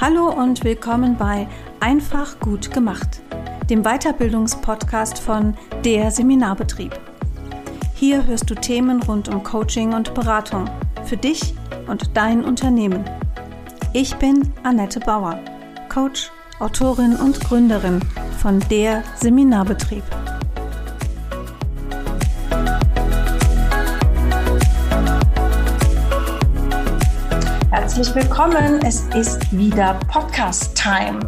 Hallo und willkommen bei Einfach gut gemacht, dem Weiterbildungspodcast von Der Seminarbetrieb. Hier hörst du Themen rund um Coaching und Beratung für dich und dein Unternehmen. Ich bin Annette Bauer, Coach, Autorin und Gründerin von Der Seminarbetrieb. Herzlich willkommen. Es ist wieder Podcast-Time.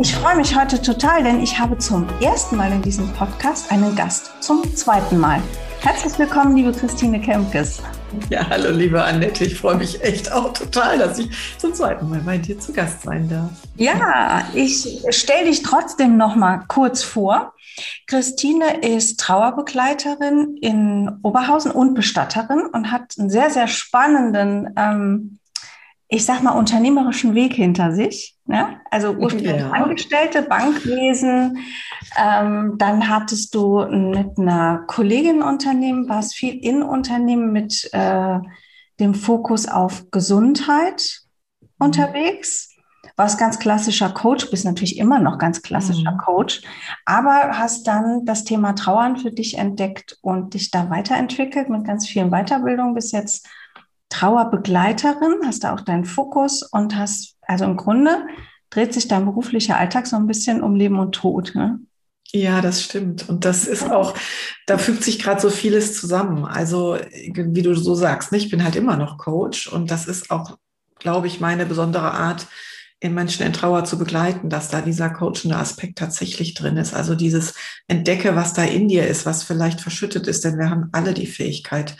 Ich freue mich heute total, denn ich habe zum ersten Mal in diesem Podcast einen Gast. Zum zweiten Mal. Herzlich willkommen, liebe Christine Kempkes. Ja, hallo, liebe Annette. Ich freue mich echt auch total, dass ich zum zweiten Mal bei dir zu Gast sein darf. Ja, ich stelle dich trotzdem noch mal kurz vor. Christine ist Trauerbegleiterin in Oberhausen und Bestatterin und hat einen sehr, sehr spannenden ähm, ich sag mal, unternehmerischen Weg hinter sich. Ne? Also ursprünglich ja. Angestellte, Bankwesen. Ähm, dann hattest du mit einer Kollegin Unternehmen, warst viel in Unternehmen mit äh, dem Fokus auf Gesundheit mhm. unterwegs. Warst ganz klassischer Coach, bist natürlich immer noch ganz klassischer mhm. Coach, aber hast dann das Thema Trauern für dich entdeckt und dich da weiterentwickelt mit ganz vielen Weiterbildungen bis jetzt Trauerbegleiterin, hast da auch deinen Fokus und hast, also im Grunde dreht sich dein beruflicher Alltag so ein bisschen um Leben und Tod. Ne? Ja, das stimmt. Und das ist auch, da fügt sich gerade so vieles zusammen. Also, wie du so sagst, ne, ich bin halt immer noch Coach und das ist auch, glaube ich, meine besondere Art, in Menschen in Trauer zu begleiten, dass da dieser coachende Aspekt tatsächlich drin ist. Also dieses Entdecke, was da in dir ist, was vielleicht verschüttet ist, denn wir haben alle die Fähigkeit,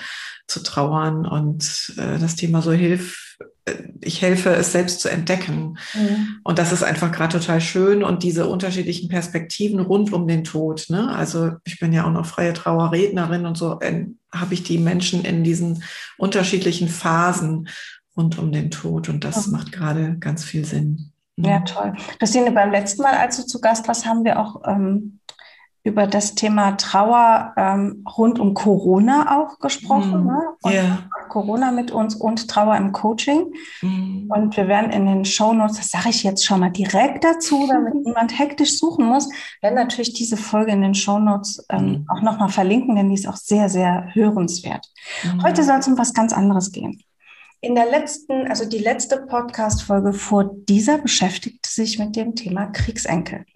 zu trauern und äh, das Thema so hilf, äh, ich helfe es selbst zu entdecken. Mhm. Und das ist einfach gerade total schön und diese unterschiedlichen Perspektiven rund um den Tod. Ne? Also ich bin ja auch noch freie Trauerrednerin und so äh, habe ich die Menschen in diesen unterschiedlichen Phasen rund um den Tod und das mhm. macht gerade ganz viel Sinn. Ja, toll. Christine, beim letzten Mal, als du zu Gast warst, haben wir auch ähm, über das Thema Trauer ähm, rund um Corona auch gesprochen. Mm, ne? Und yeah. Corona mit uns und Trauer im Coaching. Mm. Und wir werden in den Shownotes, das sage ich jetzt schon mal direkt dazu, damit niemand hektisch suchen muss, werden natürlich diese Folge in den Shownotes ähm, mm. auch nochmal verlinken, denn die ist auch sehr, sehr hörenswert. Mm. Heute soll es um was ganz anderes gehen. In der letzten, also die letzte Podcast-Folge vor dieser beschäftigte sich mit dem Thema Kriegsenkel.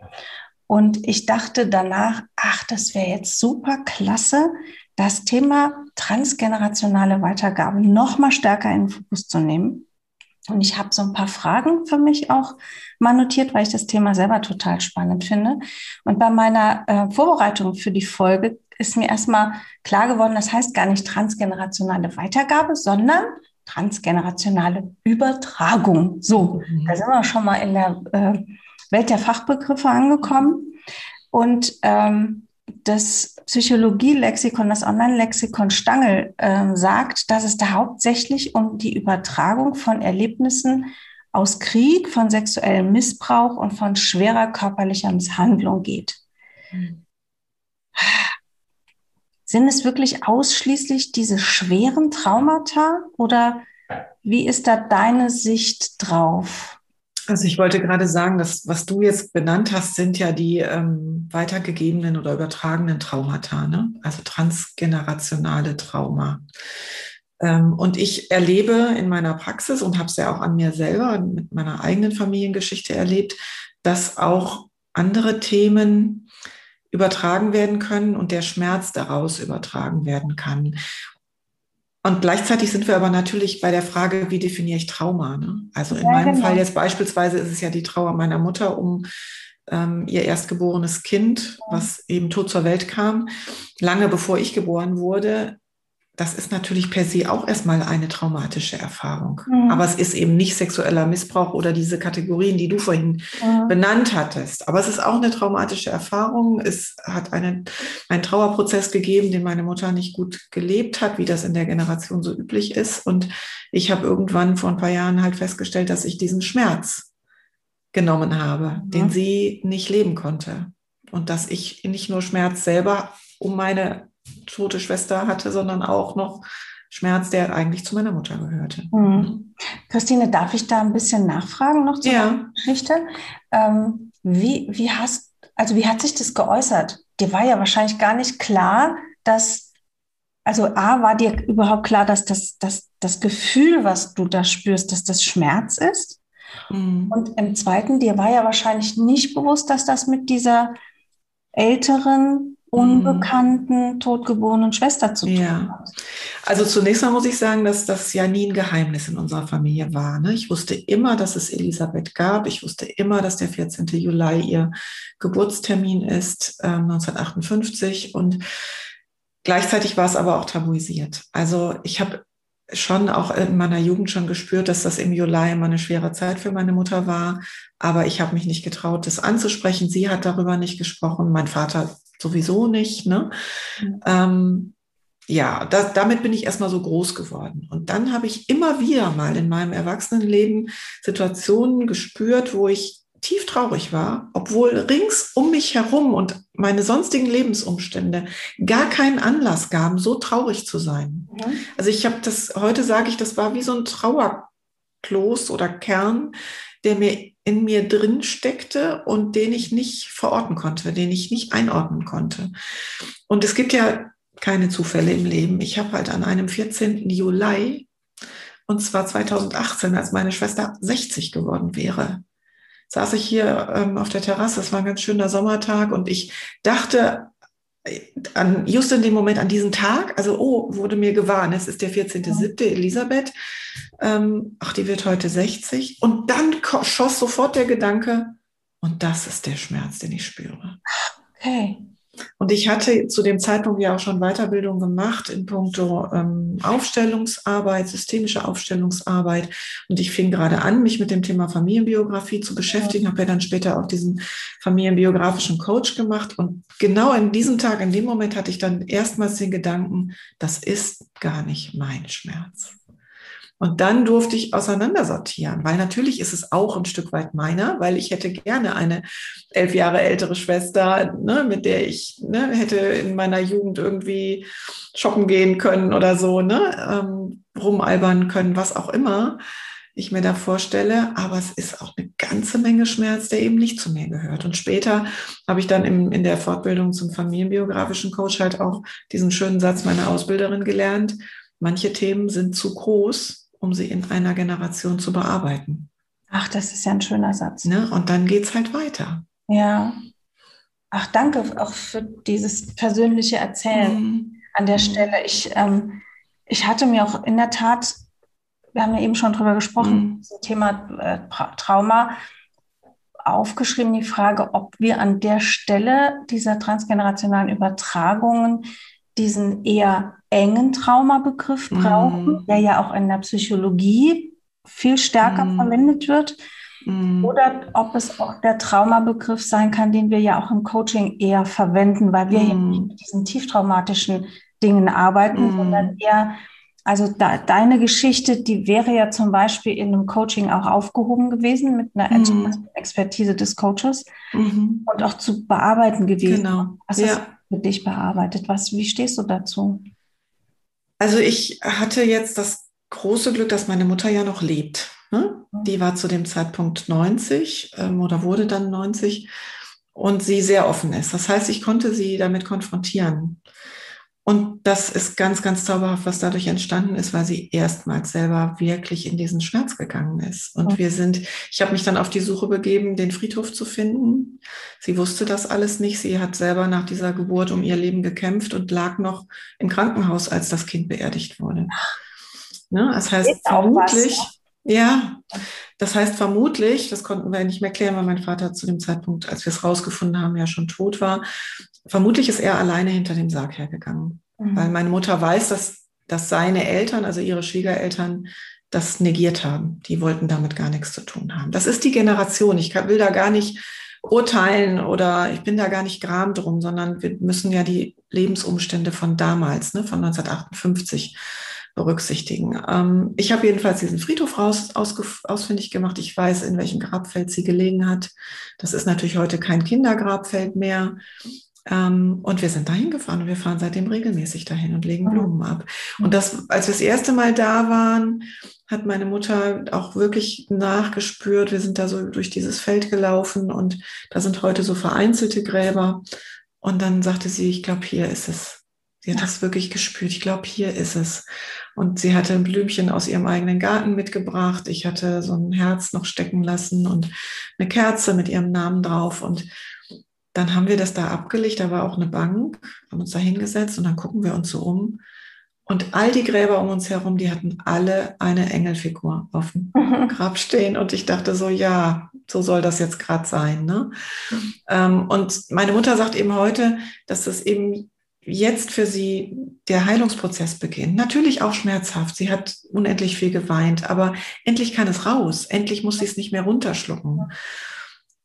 Und ich dachte danach, ach, das wäre jetzt super klasse, das Thema transgenerationale Weitergabe noch mal stärker in den Fokus zu nehmen. Und ich habe so ein paar Fragen für mich auch mal notiert, weil ich das Thema selber total spannend finde. Und bei meiner äh, Vorbereitung für die Folge ist mir erstmal klar geworden, das heißt gar nicht transgenerationale Weitergabe, sondern transgenerationale Übertragung. So, da sind wir schon mal in der äh, Welt der Fachbegriffe angekommen. Und ähm, das Psychologie-Lexikon, das Online-Lexikon Stangl äh, sagt, dass es da hauptsächlich um die Übertragung von Erlebnissen aus Krieg, von sexuellem Missbrauch und von schwerer körperlicher Misshandlung geht. Sind es wirklich ausschließlich diese schweren Traumata oder wie ist da deine Sicht drauf? Also ich wollte gerade sagen, dass was du jetzt benannt hast, sind ja die ähm, weitergegebenen oder übertragenen Traumata, ne? also transgenerationale Trauma. Ähm, und ich erlebe in meiner Praxis und habe es ja auch an mir selber mit meiner eigenen Familiengeschichte erlebt, dass auch andere Themen übertragen werden können und der Schmerz daraus übertragen werden kann. Und gleichzeitig sind wir aber natürlich bei der Frage, wie definiere ich Trauma? Ne? Also in ja, meinem genau. Fall jetzt beispielsweise ist es ja die Trauer meiner Mutter um ähm, ihr erstgeborenes Kind, was eben tot zur Welt kam, lange bevor ich geboren wurde das ist natürlich per se auch erstmal eine traumatische Erfahrung. Mhm. Aber es ist eben nicht sexueller Missbrauch oder diese Kategorien, die du vorhin mhm. benannt hattest. Aber es ist auch eine traumatische Erfahrung. Es hat einen, einen Trauerprozess gegeben, den meine Mutter nicht gut gelebt hat, wie das in der Generation so üblich ist. Und ich habe irgendwann vor ein paar Jahren halt festgestellt, dass ich diesen Schmerz genommen habe, mhm. den sie nicht leben konnte. Und dass ich nicht nur Schmerz selber um meine tote Schwester hatte, sondern auch noch Schmerz, der eigentlich zu meiner Mutter gehörte. Mhm. Christine, darf ich da ein bisschen nachfragen noch zur ja. Geschichte? Ähm, wie, wie hast, also wie hat sich das geäußert? Dir war ja wahrscheinlich gar nicht klar, dass, also A, war dir überhaupt klar, dass das, dass das Gefühl, was du da spürst, dass das Schmerz ist? Mhm. Und im zweiten, dir war ja wahrscheinlich nicht bewusst, dass das mit dieser älteren unbekannten, totgeborenen Schwester zu tun ja. Also zunächst mal muss ich sagen, dass das ja nie ein Geheimnis in unserer Familie war. Ne? Ich wusste immer, dass es Elisabeth gab. Ich wusste immer, dass der 14. Juli ihr Geburtstermin ist, äh, 1958. Und gleichzeitig war es aber auch tabuisiert. Also ich habe schon auch in meiner Jugend schon gespürt, dass das im Juli immer eine schwere Zeit für meine Mutter war. Aber ich habe mich nicht getraut, das anzusprechen. Sie hat darüber nicht gesprochen. Mein Vater sowieso nicht. Ne? Mhm. Ähm, ja, das, damit bin ich erstmal so groß geworden. Und dann habe ich immer wieder mal in meinem Erwachsenenleben Situationen gespürt, wo ich tief traurig war, obwohl rings um mich herum und meine sonstigen Lebensumstände gar keinen Anlass gaben, so traurig zu sein. Mhm. Also ich habe das, heute sage ich, das war wie so ein Trauerkloß oder Kern, der mir in mir drin steckte und den ich nicht verorten konnte, den ich nicht einordnen konnte. Und es gibt ja keine Zufälle im Leben. Ich habe halt an einem 14. Juli, und zwar 2018, als meine Schwester 60 geworden wäre, saß ich hier ähm, auf der Terrasse. Es war ein ganz schöner Sommertag und ich dachte an, just in dem Moment, an diesen Tag, also, oh, wurde mir gewarnt, es ist der 14.7. Elisabeth, ähm, ach, die wird heute 60. Und dann schoss sofort der Gedanke, und das ist der Schmerz, den ich spüre. Okay. Und ich hatte zu dem Zeitpunkt ja auch schon Weiterbildung gemacht in puncto ähm, Aufstellungsarbeit, systemische Aufstellungsarbeit. Und ich fing gerade an, mich mit dem Thema Familienbiografie zu beschäftigen, habe ja dann später auch diesen familienbiografischen Coach gemacht. Und genau in diesem Tag, in dem Moment hatte ich dann erstmals den Gedanken, das ist gar nicht mein Schmerz. Und dann durfte ich auseinandersortieren, weil natürlich ist es auch ein Stück weit meiner, weil ich hätte gerne eine elf Jahre ältere Schwester, ne, mit der ich ne, hätte in meiner Jugend irgendwie shoppen gehen können oder so, ne, ähm, rumalbern können, was auch immer ich mir da vorstelle. Aber es ist auch eine ganze Menge Schmerz, der eben nicht zu mir gehört. Und später habe ich dann im, in der Fortbildung zum familienbiografischen Coach halt auch diesen schönen Satz meiner Ausbilderin gelernt. Manche Themen sind zu groß, um sie in einer Generation zu bearbeiten. Ach, das ist ja ein schöner Satz. Ne? Und dann geht es halt weiter. Ja. Ach, danke auch für dieses persönliche Erzählen mhm. an der Stelle. Ich, ähm, ich hatte mir auch in der Tat, wir haben ja eben schon drüber gesprochen, mhm. zum Thema äh, Trauma, aufgeschrieben, die Frage, ob wir an der Stelle dieser transgenerationalen Übertragungen diesen eher engen Traumabegriff mhm. brauchen, mm. der ja auch in der Psychologie viel stärker mm. verwendet wird. Mm. Oder ob es auch der Traumabegriff sein kann, den wir ja auch im Coaching eher verwenden, weil wir ja nicht mit diesen tieftraumatischen Dingen arbeiten, sondern eher, also da, deine Geschichte, die wäre ja zum Beispiel in einem Coaching auch aufgehoben gewesen mit einer Expertise des Coaches -hmm. und auch zu bearbeiten gewesen. Genau. Was ja. ist für dich bearbeitet? Was, wie stehst du dazu? Also ich hatte jetzt das große Glück, dass meine Mutter ja noch lebt. Ne? Mhm. Die war zu dem Zeitpunkt 90 ähm, oder wurde dann 90 und sie sehr offen ist. Das heißt, ich konnte sie damit konfrontieren. Und das ist ganz, ganz zauberhaft, was dadurch entstanden ist, weil sie erstmals selber wirklich in diesen Schmerz gegangen ist. Und wir sind, ich habe mich dann auf die Suche begeben, den Friedhof zu finden. Sie wusste das alles nicht. Sie hat selber nach dieser Geburt um ihr Leben gekämpft und lag noch im Krankenhaus, als das Kind beerdigt wurde. Ne? Das heißt, vermutlich, ja, das heißt vermutlich, das konnten wir nicht mehr klären, weil mein Vater zu dem Zeitpunkt, als wir es rausgefunden haben, ja schon tot war. Vermutlich ist er alleine hinter dem Sarg hergegangen, mhm. weil meine Mutter weiß, dass, dass seine Eltern, also ihre Schwiegereltern, das negiert haben. Die wollten damit gar nichts zu tun haben. Das ist die Generation. Ich will da gar nicht urteilen oder ich bin da gar nicht gram drum, sondern wir müssen ja die Lebensumstände von damals, ne, von 1958 berücksichtigen. Ähm, ich habe jedenfalls diesen Friedhof raus, ausfindig gemacht. Ich weiß, in welchem Grabfeld sie gelegen hat. Das ist natürlich heute kein Kindergrabfeld mehr. Ähm, und wir sind dahin gefahren und wir fahren seitdem regelmäßig dahin und legen mhm. Blumen ab. Und das, als wir das erste Mal da waren, hat meine Mutter auch wirklich nachgespürt. Wir sind da so durch dieses Feld gelaufen und da sind heute so vereinzelte Gräber. Und dann sagte sie, ich glaube, hier ist es. Sie hat ja. das wirklich gespürt. Ich glaube, hier ist es. Und sie hatte ein Blümchen aus ihrem eigenen Garten mitgebracht. Ich hatte so ein Herz noch stecken lassen und eine Kerze mit ihrem Namen drauf. Und dann haben wir das da abgelegt, da war auch eine Bank, haben uns da hingesetzt und dann gucken wir uns so um. Und all die Gräber um uns herum, die hatten alle eine Engelfigur auf dem Grab stehen. Und ich dachte so, ja, so soll das jetzt gerade sein. Ne? Mhm. Und meine Mutter sagt eben heute, dass das eben jetzt für sie der Heilungsprozess beginnt. Natürlich auch schmerzhaft. Sie hat unendlich viel geweint, aber endlich kann es raus. Endlich muss sie es nicht mehr runterschlucken.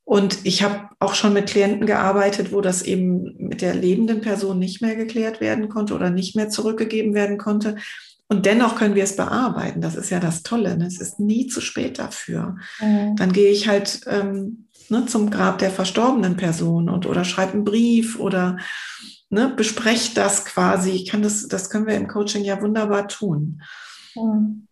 Und ich habe auch schon mit Klienten gearbeitet, wo das eben mit der lebenden Person nicht mehr geklärt werden konnte oder nicht mehr zurückgegeben werden konnte. Und dennoch können wir es bearbeiten. Das ist ja das Tolle. Ne? Es ist nie zu spät dafür. Mhm. Dann gehe ich halt ähm, ne, zum Grab der verstorbenen Person und oder schreibe einen Brief oder ne, bespreche das quasi. Ich kann das, das können wir im Coaching ja wunderbar tun. Mhm.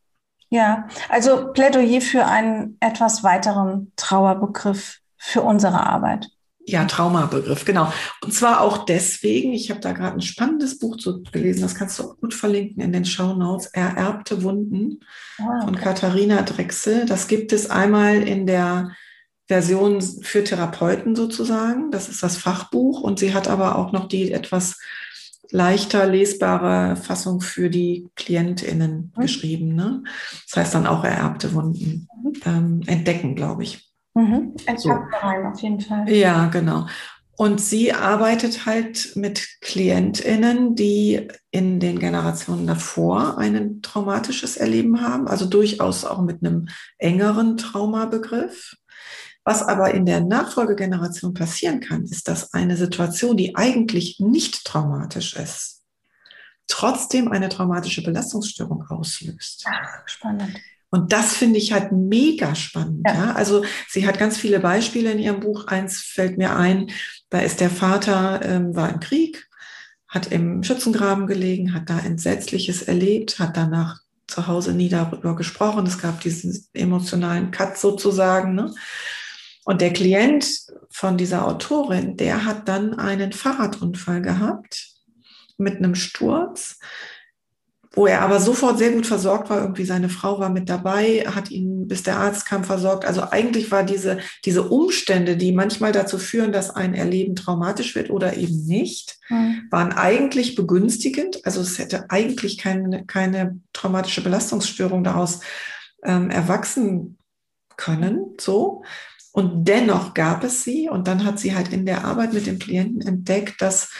Ja, also Plädoyer für einen etwas weiteren Trauerbegriff für unsere Arbeit. Ja, Traumabegriff, genau. Und zwar auch deswegen, ich habe da gerade ein spannendes Buch zu gelesen, das kannst du auch gut verlinken in den Show Notes, Ererbte Wunden ah, okay. von Katharina Drechsel. Das gibt es einmal in der Version für Therapeuten sozusagen, das ist das Fachbuch und sie hat aber auch noch die etwas leichter lesbare Fassung für die KlientInnen mhm. geschrieben. Ne? Das heißt dann auch ererbte Wunden mhm. ähm, entdecken, glaube ich. Mhm. Ein so. Auf jeden Fall. Ja, genau. Und sie arbeitet halt mit KlientInnen, die in den Generationen davor ein traumatisches Erleben haben, also durchaus auch mit einem engeren Traumabegriff. Was aber in der Nachfolgegeneration passieren kann, ist, dass eine Situation, die eigentlich nicht traumatisch ist, trotzdem eine traumatische Belastungsstörung auslöst. Ach, spannend. Und das finde ich halt mega spannend. Ja. ja. Also sie hat ganz viele Beispiele in ihrem Buch. Eins fällt mir ein, da ist der Vater, ähm, war im Krieg, hat im Schützengraben gelegen, hat da Entsetzliches erlebt, hat danach zu Hause nie darüber gesprochen. Es gab diesen emotionalen Cut sozusagen. Ne? Und der Klient von dieser Autorin, der hat dann einen Fahrradunfall gehabt mit einem Sturz wo er aber sofort sehr gut versorgt war. Irgendwie seine Frau war mit dabei, hat ihn, bis der Arzt kam, versorgt. Also eigentlich war diese, diese Umstände, die manchmal dazu führen, dass ein Erleben traumatisch wird oder eben nicht, mhm. waren eigentlich begünstigend. Also es hätte eigentlich keine, keine traumatische Belastungsstörung daraus ähm, erwachsen können, so. Und dennoch gab es sie und dann hat sie halt in der Arbeit mit dem Klienten entdeckt, dass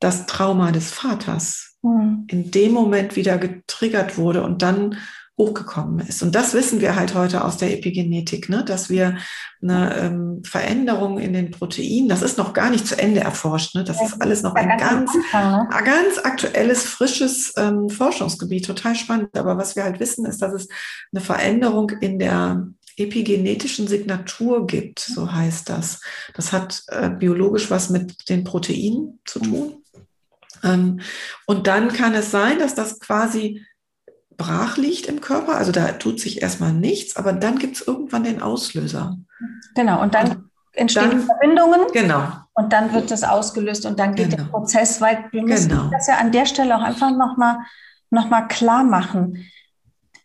das Trauma des Vaters Mhm. in dem Moment wieder getriggert wurde und dann hochgekommen ist. Und das wissen wir halt heute aus der Epigenetik, ne? dass wir eine ähm, Veränderung in den Proteinen, das ist noch gar nicht zu Ende erforscht, ne? das ist alles noch ein ganz, ne? ganz aktuelles, frisches ähm, Forschungsgebiet, total spannend. Aber was wir halt wissen, ist, dass es eine Veränderung in der epigenetischen Signatur gibt, so heißt das. Das hat äh, biologisch was mit den Proteinen zu tun. Ähm, und dann kann es sein, dass das quasi brach liegt im Körper, also da tut sich erstmal nichts, aber dann gibt es irgendwann den Auslöser. Genau, und dann und entstehen dann, Verbindungen. Genau. Und dann wird das ausgelöst und dann geht genau. der Prozess weit. Wir müssen genau. das ja an der Stelle auch einfach nochmal noch mal klar machen.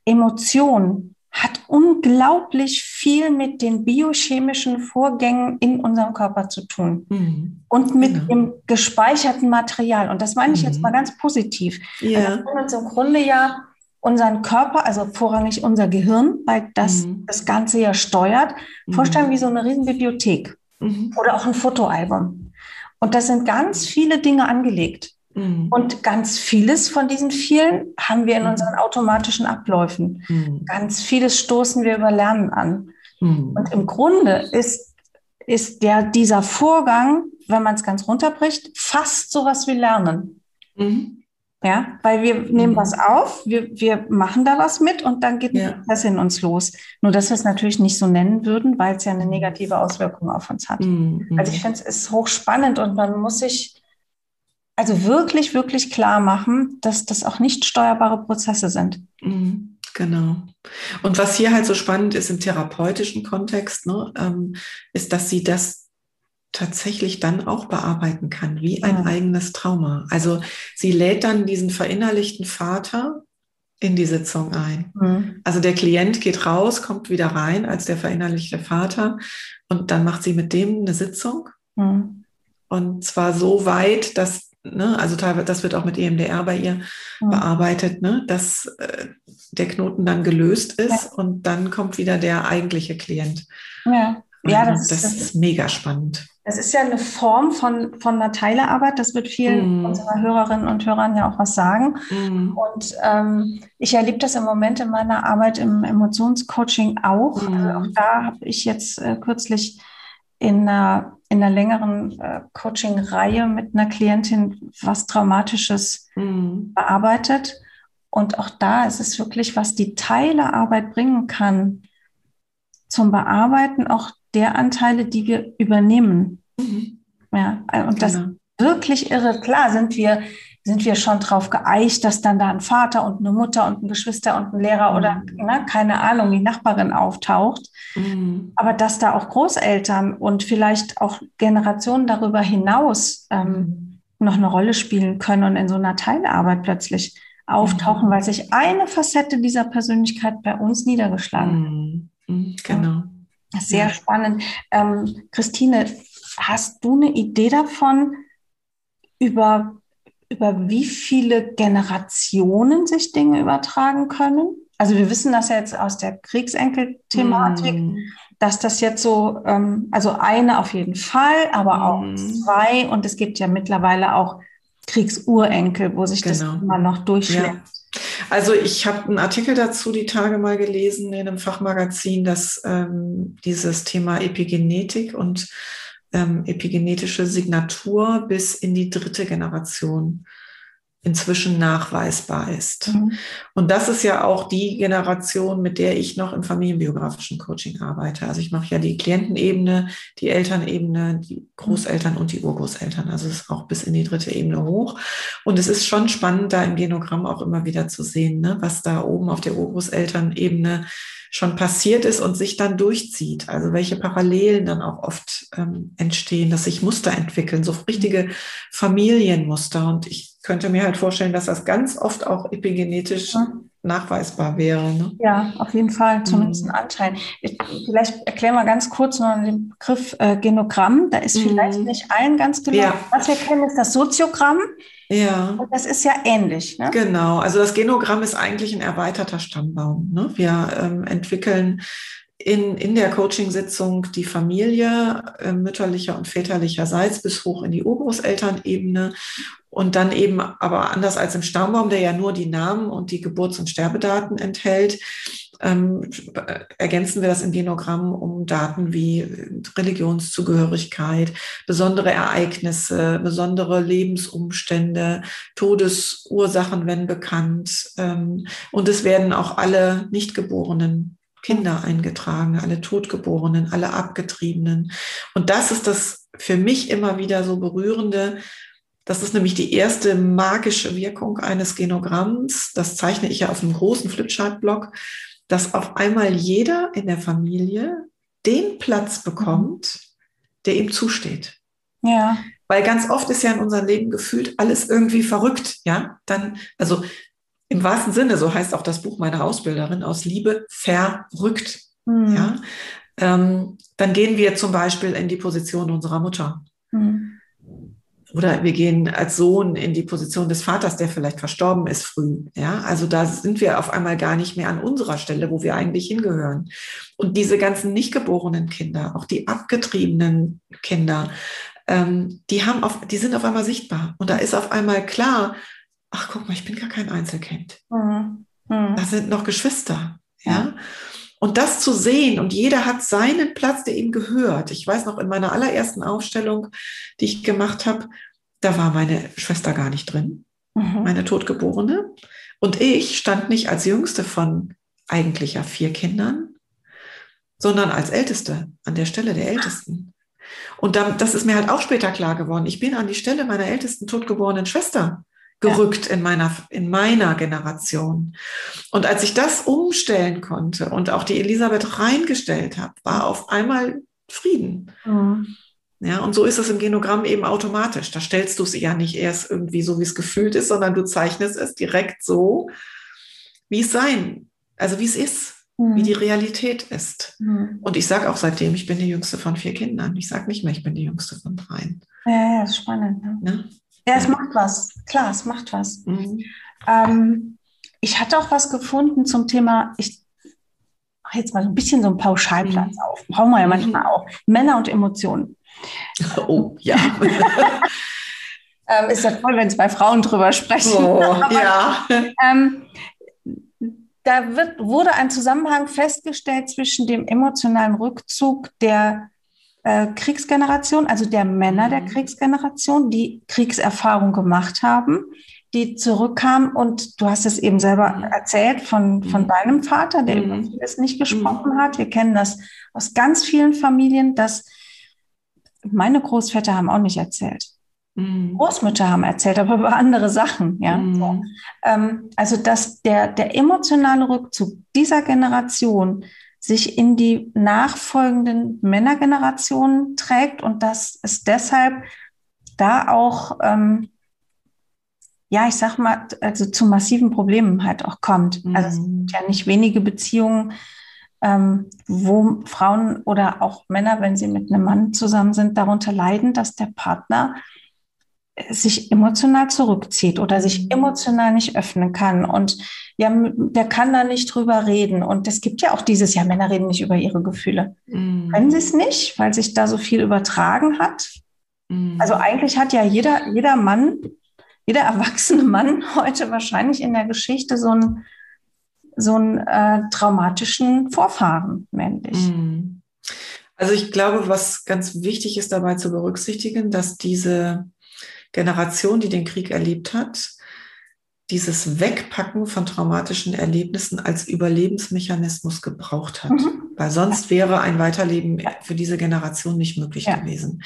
Emotionen hat unglaublich viel mit den biochemischen Vorgängen in unserem Körper zu tun mhm. und mit genau. dem gespeicherten Material. Und das meine ich mhm. jetzt mal ganz positiv. Ja. Also wir können uns im Grunde ja unseren Körper, also vorrangig unser Gehirn, weil das mhm. das Ganze ja steuert, mhm. vorstellen wie so eine Riesenbibliothek mhm. oder auch ein Fotoalbum. Und da sind ganz viele Dinge angelegt. Mhm. Und ganz vieles von diesen vielen haben wir in mhm. unseren automatischen Abläufen. Mhm. Ganz vieles stoßen wir über Lernen an. Mhm. Und im Grunde ist, ist der, dieser Vorgang, wenn man es ganz runterbricht, fast sowas wie Lernen. Mhm. Ja, weil wir nehmen was auf, wir, wir machen da was mit und dann geht ja. das in uns los. Nur, dass wir es natürlich nicht so nennen würden, weil es ja eine negative Auswirkung auf uns hat. Mhm. Also ich finde, es ist hochspannend und man muss sich also wirklich, wirklich klar machen, dass das auch nicht steuerbare Prozesse sind. Mhm. Genau. Und was hier halt so spannend ist im therapeutischen Kontext, ne, ähm, ist, dass sie das tatsächlich dann auch bearbeiten kann, wie ein mhm. eigenes Trauma. Also sie lädt dann diesen verinnerlichten Vater in die Sitzung ein. Mhm. Also der Klient geht raus, kommt wieder rein als der verinnerlichte Vater und dann macht sie mit dem eine Sitzung. Mhm. Und zwar so weit, dass, ne, also teilweise, das wird auch mit EMDR bei ihr mhm. bearbeitet, ne, dass äh, der Knoten dann gelöst ist ja. und dann kommt wieder der eigentliche Klient. Ja, ja das, das, das ist mega spannend. Das ist ja eine Form von, von einer Teilearbeit. Das wird vielen mm. unserer Hörerinnen und Hörern ja auch was sagen. Mm. Und ähm, ich erlebe das im Moment in meiner Arbeit im Emotionscoaching auch. Mm. Also auch da habe ich jetzt äh, kürzlich in einer, in einer längeren äh, Coaching-Reihe mit einer Klientin was Traumatisches mm. bearbeitet. Und auch da ist es wirklich, was die Teilearbeit bringen kann, zum Bearbeiten auch der Anteile, die wir übernehmen. Mhm. Ja, und das genau. wirklich irre. Klar sind wir, sind wir schon drauf geeicht, dass dann da ein Vater und eine Mutter und ein Geschwister und ein Lehrer mhm. oder na, keine Ahnung, die Nachbarin auftaucht. Mhm. Aber dass da auch Großeltern und vielleicht auch Generationen darüber hinaus ähm, mhm. noch eine Rolle spielen können und in so einer Teilarbeit plötzlich auftauchen, mhm. weil sich eine Facette dieser Persönlichkeit bei uns niedergeschlagen hat. Mhm. Genau. Sehr ja. spannend. Ähm, Christine, hast du eine Idee davon, über, über wie viele Generationen sich Dinge übertragen können? Also wir wissen das ja jetzt aus der Kriegsenkel-Thematik, mm. dass das jetzt so, ähm, also eine auf jeden Fall, aber mm. auch zwei und es gibt ja mittlerweile auch Kriegsurenkel, wo sich genau. das immer noch durchschlägt. Ja. Also ich habe einen Artikel dazu die Tage mal gelesen in einem Fachmagazin, dass ähm, dieses Thema Epigenetik und ähm, epigenetische Signatur bis in die dritte Generation inzwischen nachweisbar ist. Mhm. Und das ist ja auch die Generation, mit der ich noch im familienbiografischen Coaching arbeite. Also ich mache ja die Klientenebene, die Elternebene, die Großeltern und die Urgroßeltern. Also es ist auch bis in die dritte Ebene hoch. Und es ist schon spannend, da im Genogramm auch immer wieder zu sehen, ne, was da oben auf der Urgroßelternebene schon passiert ist und sich dann durchzieht. Also welche Parallelen dann auch oft ähm, entstehen, dass sich Muster entwickeln, so richtige Familienmuster. Und ich könnte mir halt vorstellen, dass das ganz oft auch epigenetisch ja. Nachweisbar wäre. Ne? Ja, auf jeden Fall, zumindest mhm. ein Anteil. Ich, vielleicht erklären wir ganz kurz noch den Begriff äh, Genogramm. Da ist mhm. vielleicht nicht allen ganz genau. Ja. Was wir kennen, ist das Soziogramm. Ja. Und das ist ja ähnlich. Ne? Genau, also das Genogramm ist eigentlich ein erweiterter Stammbaum. Ne? Wir ähm, entwickeln in, in der Coachingsitzung die Familie äh, mütterlicher und väterlicherseits bis hoch in die Urgroßelternebene und dann eben aber anders als im Stammbaum, der ja nur die Namen und die Geburts- und Sterbedaten enthält, ähm, ergänzen wir das im Genogramm um Daten wie Religionszugehörigkeit, besondere Ereignisse, besondere Lebensumstände, Todesursachen, wenn bekannt. Ähm, und es werden auch alle nicht geborenen Kinder eingetragen, alle Totgeborenen, alle Abgetriebenen. Und das ist das für mich immer wieder so berührende. Das ist nämlich die erste magische Wirkung eines Genogramms. Das zeichne ich ja auf einem großen Flipchart-Block dass auf einmal jeder in der Familie den Platz bekommt, der ihm zusteht. Ja. Weil ganz oft ist ja in unserem Leben gefühlt alles irgendwie verrückt, ja. Dann, also im wahrsten Sinne, so heißt auch das Buch meiner Ausbilderin, aus Liebe verrückt, mhm. ja. Ähm, dann gehen wir zum Beispiel in die Position unserer Mutter. Mhm. Oder wir gehen als Sohn in die Position des Vaters, der vielleicht verstorben ist früh. Ja, also da sind wir auf einmal gar nicht mehr an unserer Stelle, wo wir eigentlich hingehören. Und diese ganzen nicht geborenen Kinder, auch die abgetriebenen Kinder, ähm, die haben auf, die sind auf einmal sichtbar. Und da ist auf einmal klar, ach guck mal, ich bin gar kein Einzelkind. Mhm. Mhm. Da sind noch Geschwister. ja. ja? Und das zu sehen und jeder hat seinen Platz, der ihm gehört. Ich weiß noch in meiner allerersten Aufstellung, die ich gemacht habe, da war meine Schwester gar nicht drin. mhm. meine Totgeborene. Und ich stand nicht als jüngste von eigentlich ja vier Kindern, sondern als Älteste, an der Stelle der Ältesten. Und dann, das ist mir halt auch später klar geworden. Ich bin an die Stelle meiner ältesten totgeborenen Schwester gerückt ja. in, meiner, in meiner Generation. Und als ich das umstellen konnte und auch die Elisabeth reingestellt habe, war auf einmal Frieden. Mhm. Ja, und so ist es im Genogramm eben automatisch. Da stellst du es ja nicht erst irgendwie so, wie es gefühlt ist, sondern du zeichnest es direkt so, wie es sein, also wie es ist, mhm. wie die Realität ist. Mhm. Und ich sage auch seitdem, ich bin die jüngste von vier Kindern. Ich sage nicht mehr, ich bin die jüngste von dreien. Ja, ja, ist spannend. Ne? Ja? es macht was. Klar, es macht was. Mhm. Ähm, ich hatte auch was gefunden zum Thema, ich mache jetzt mal so ein bisschen so einen Pauschalplatz mhm. auf. Brauchen wir ja manchmal auch. Männer und Emotionen. Oh, ja. ähm, ist ja toll, wenn zwei Frauen drüber sprechen. Oh, Aber, ja. Ähm, da wird, wurde ein Zusammenhang festgestellt zwischen dem emotionalen Rückzug der äh, Kriegsgeneration, also der Männer der mhm. Kriegsgeneration, die Kriegserfahrung gemacht haben, die zurückkamen und du hast es eben selber mhm. erzählt von, von mhm. deinem Vater, der über vieles nicht gesprochen hat. Wir kennen das aus ganz vielen Familien, dass meine Großväter haben auch nicht erzählt. Mhm. Großmütter haben erzählt, aber über andere Sachen. Ja? Mhm. So. Ähm, also, dass der, der emotionale Rückzug dieser Generation sich in die nachfolgenden Männergenerationen trägt und dass es deshalb da auch, ähm, ja, ich sag mal, also zu massiven Problemen halt auch kommt. Mhm. Also es sind ja nicht wenige Beziehungen, ähm, wo Frauen oder auch Männer, wenn sie mit einem Mann zusammen sind, darunter leiden, dass der Partner sich emotional zurückzieht oder sich mhm. emotional nicht öffnen kann und ja, der kann da nicht drüber reden. Und es gibt ja auch dieses, ja, Männer reden nicht über ihre Gefühle. Mhm. Können sie es nicht, weil sich da so viel übertragen hat? Mhm. Also eigentlich hat ja jeder, jeder Mann, jeder erwachsene Mann heute wahrscheinlich in der Geschichte so einen, so einen äh, traumatischen Vorfahren, männlich. Mhm. Also ich glaube, was ganz wichtig ist dabei zu berücksichtigen, dass diese Generation, die den Krieg erlebt hat, dieses Wegpacken von traumatischen Erlebnissen als Überlebensmechanismus gebraucht hat. Mhm. Weil sonst wäre ein Weiterleben für diese Generation nicht möglich ja. gewesen.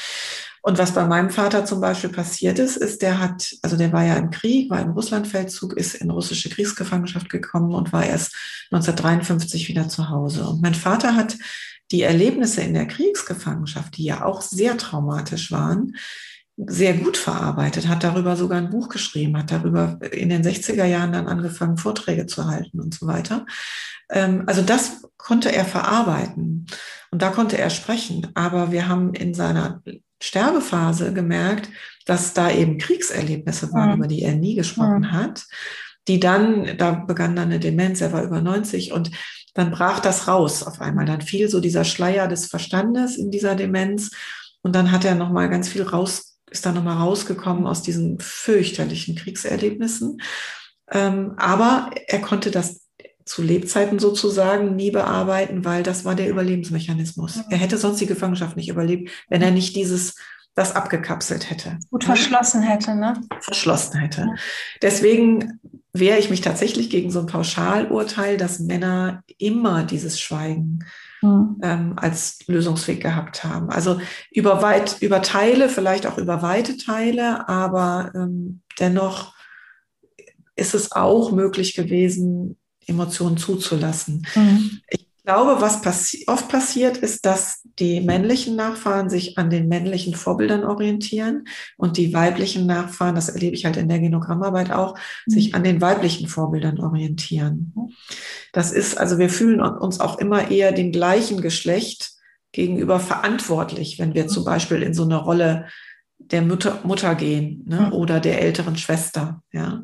Und was bei meinem Vater zum Beispiel passiert ist, ist, der hat, also der war ja im Krieg, war im Russlandfeldzug, ist in russische Kriegsgefangenschaft gekommen und war erst 1953 wieder zu Hause. Und mein Vater hat die Erlebnisse in der Kriegsgefangenschaft, die ja auch sehr traumatisch waren, sehr gut verarbeitet, hat darüber sogar ein Buch geschrieben, hat darüber in den 60er Jahren dann angefangen, Vorträge zu halten und so weiter. Ähm, also das konnte er verarbeiten und da konnte er sprechen. Aber wir haben in seiner Sterbephase gemerkt, dass da eben Kriegserlebnisse waren, mhm. über die er nie gesprochen mhm. hat, die dann, da begann dann eine Demenz, er war über 90 und dann brach das raus auf einmal. Dann fiel so dieser Schleier des Verstandes in dieser Demenz und dann hat er nochmal ganz viel raus ist da nochmal rausgekommen aus diesen fürchterlichen Kriegserlebnissen. Ähm, aber er konnte das zu Lebzeiten sozusagen nie bearbeiten, weil das war der Überlebensmechanismus. Er hätte sonst die Gefangenschaft nicht überlebt, wenn er nicht dieses das abgekapselt hätte. Gut verschlossen hätte, ne? Verschlossen hätte. Deswegen wehre ich mich tatsächlich gegen so ein Pauschalurteil, dass Männer immer dieses Schweigen mhm. ähm, als Lösungsweg gehabt haben. Also über, weit, über Teile, vielleicht auch über weite Teile, aber ähm, dennoch ist es auch möglich gewesen, Emotionen zuzulassen. Mhm. Ich glaube, was passi oft passiert, ist, dass die männlichen Nachfahren sich an den männlichen Vorbildern orientieren und die weiblichen Nachfahren, das erlebe ich halt in der Genogrammarbeit auch, mhm. sich an den weiblichen Vorbildern orientieren. Das ist, also wir fühlen uns auch immer eher dem gleichen Geschlecht gegenüber verantwortlich, wenn wir zum Beispiel in so eine Rolle der Mutter, Mutter gehen ne, mhm. oder der älteren Schwester. Ja.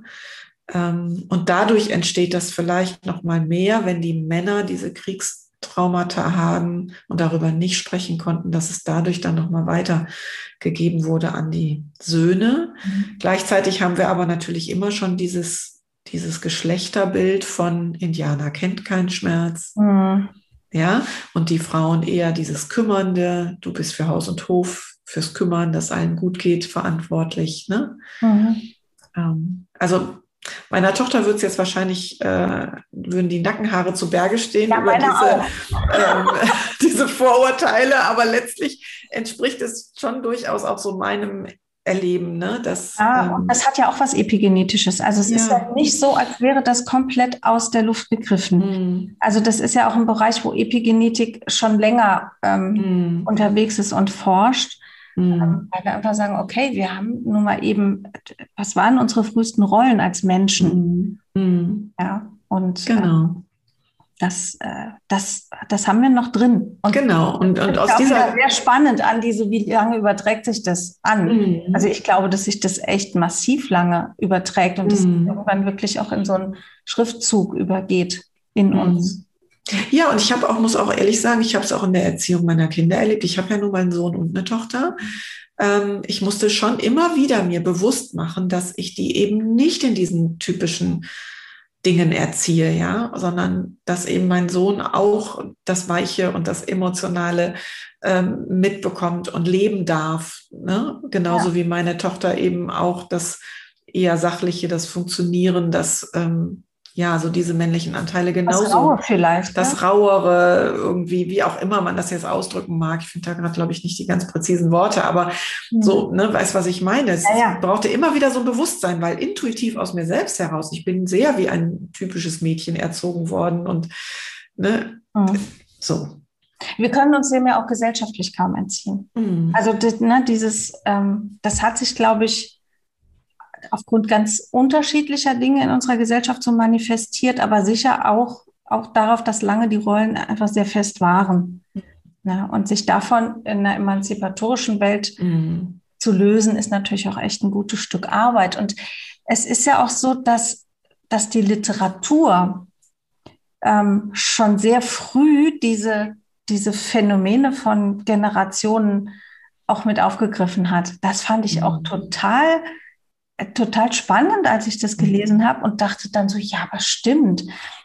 Ähm, und dadurch entsteht das vielleicht noch mal mehr, wenn die Männer diese Kriegstraumata haben und darüber nicht sprechen konnten, dass es dadurch dann noch mal weitergegeben wurde an die Söhne. Mhm. Gleichzeitig haben wir aber natürlich immer schon dieses dieses Geschlechterbild von Indianer kennt keinen Schmerz. Mhm. Ja, und die Frauen eher dieses Kümmernde, du bist für Haus und Hof, fürs Kümmern, dass allen gut geht, verantwortlich. Ne? Mhm. Ähm, Also Meiner Tochter wird es jetzt wahrscheinlich, äh, würden die Nackenhaare zu Berge stehen ja, über diese, ähm, diese Vorurteile, aber letztlich entspricht es schon durchaus auch so meinem Erleben. Ne? Das, ah, ähm, das hat ja auch was Epigenetisches. Also es ja. ist ja nicht so, als wäre das komplett aus der Luft gegriffen. Mhm. Also das ist ja auch ein Bereich, wo Epigenetik schon länger ähm, mhm. unterwegs ist und forscht. Mhm. Weil wir einfach sagen, okay, wir haben nun mal eben, was waren unsere frühesten Rollen als Menschen? Mhm. mhm. Ja, und genau. Äh, das, äh, das, das haben wir noch drin. Und genau. Und, und aus dieser sehr spannend an diese, wie lange überträgt sich das an? Mhm. Also ich glaube, dass sich das echt massiv lange überträgt und das mhm. irgendwann wirklich auch in so einen Schriftzug übergeht in mhm. uns. Ja, und ich habe auch, muss auch ehrlich sagen, ich habe es auch in der Erziehung meiner Kinder erlebt. Ich habe ja nur meinen Sohn und eine Tochter. Ähm, ich musste schon immer wieder mir bewusst machen, dass ich die eben nicht in diesen typischen Dingen erziehe, ja, sondern dass eben mein Sohn auch das Weiche und das Emotionale ähm, mitbekommt und leben darf. Ne? Genauso ja. wie meine Tochter eben auch das eher sachliche, das Funktionieren, das ähm, ja, so diese männlichen Anteile genauso. Das Raue vielleicht. Das ja? Rauere, irgendwie, wie auch immer man das jetzt ausdrücken mag. Ich finde da gerade, glaube ich, nicht die ganz präzisen Worte, aber mhm. so, ne, weißt was ich meine? Es ja, ja. brauchte immer wieder so ein Bewusstsein, weil intuitiv aus mir selbst heraus, ich bin sehr wie ein typisches Mädchen erzogen worden und ne, mhm. so. Wir können uns dem ja auch gesellschaftlich kaum entziehen. Mhm. Also ne, dieses, ähm, das hat sich, glaube ich, aufgrund ganz unterschiedlicher Dinge in unserer Gesellschaft so manifestiert, aber sicher auch, auch darauf, dass lange die Rollen einfach sehr fest waren. Ja, und sich davon in einer emanzipatorischen Welt mhm. zu lösen, ist natürlich auch echt ein gutes Stück Arbeit. Und es ist ja auch so, dass, dass die Literatur ähm, schon sehr früh diese, diese Phänomene von Generationen auch mit aufgegriffen hat. Das fand ich auch mhm. total total spannend, als ich das mhm. gelesen habe und dachte dann so, ja, aber stimmt.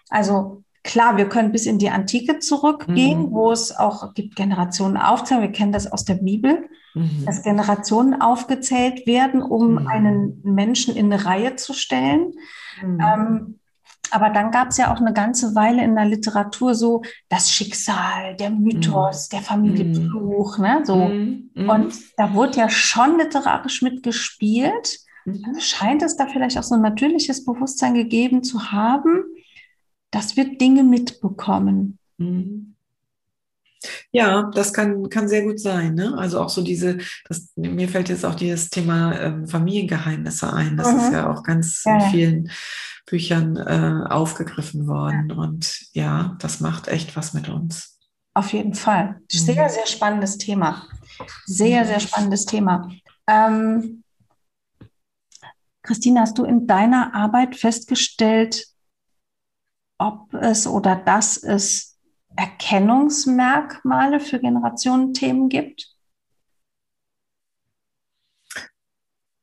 Also klar, wir können bis in die Antike zurückgehen, mhm. wo es auch gibt Generationen aufzählen. Wir kennen das aus der Bibel, mhm. dass Generationen aufgezählt werden, um mhm. einen Menschen in eine Reihe zu stellen. Mhm. Ähm, aber dann gab es ja auch eine ganze Weile in der Literatur so das Schicksal, der Mythos, mhm. der Familienfluch, ne, so. Und da wurde ja schon literarisch mitgespielt. Mhm. Scheint es da vielleicht auch so ein natürliches Bewusstsein gegeben zu haben, dass wir Dinge mitbekommen? Mhm. Ja, das kann, kann sehr gut sein. Ne? Also auch so diese, das, mir fällt jetzt auch dieses Thema ähm, Familiengeheimnisse ein. Das mhm. ist ja auch ganz ja. in vielen Büchern äh, aufgegriffen worden. Ja. Und ja, das macht echt was mit uns. Auf jeden Fall. Sehr, mhm. sehr spannendes Thema. Sehr, sehr spannendes Thema. Ähm, Christine, hast du in deiner Arbeit festgestellt, ob es oder dass es Erkennungsmerkmale für Generationenthemen gibt?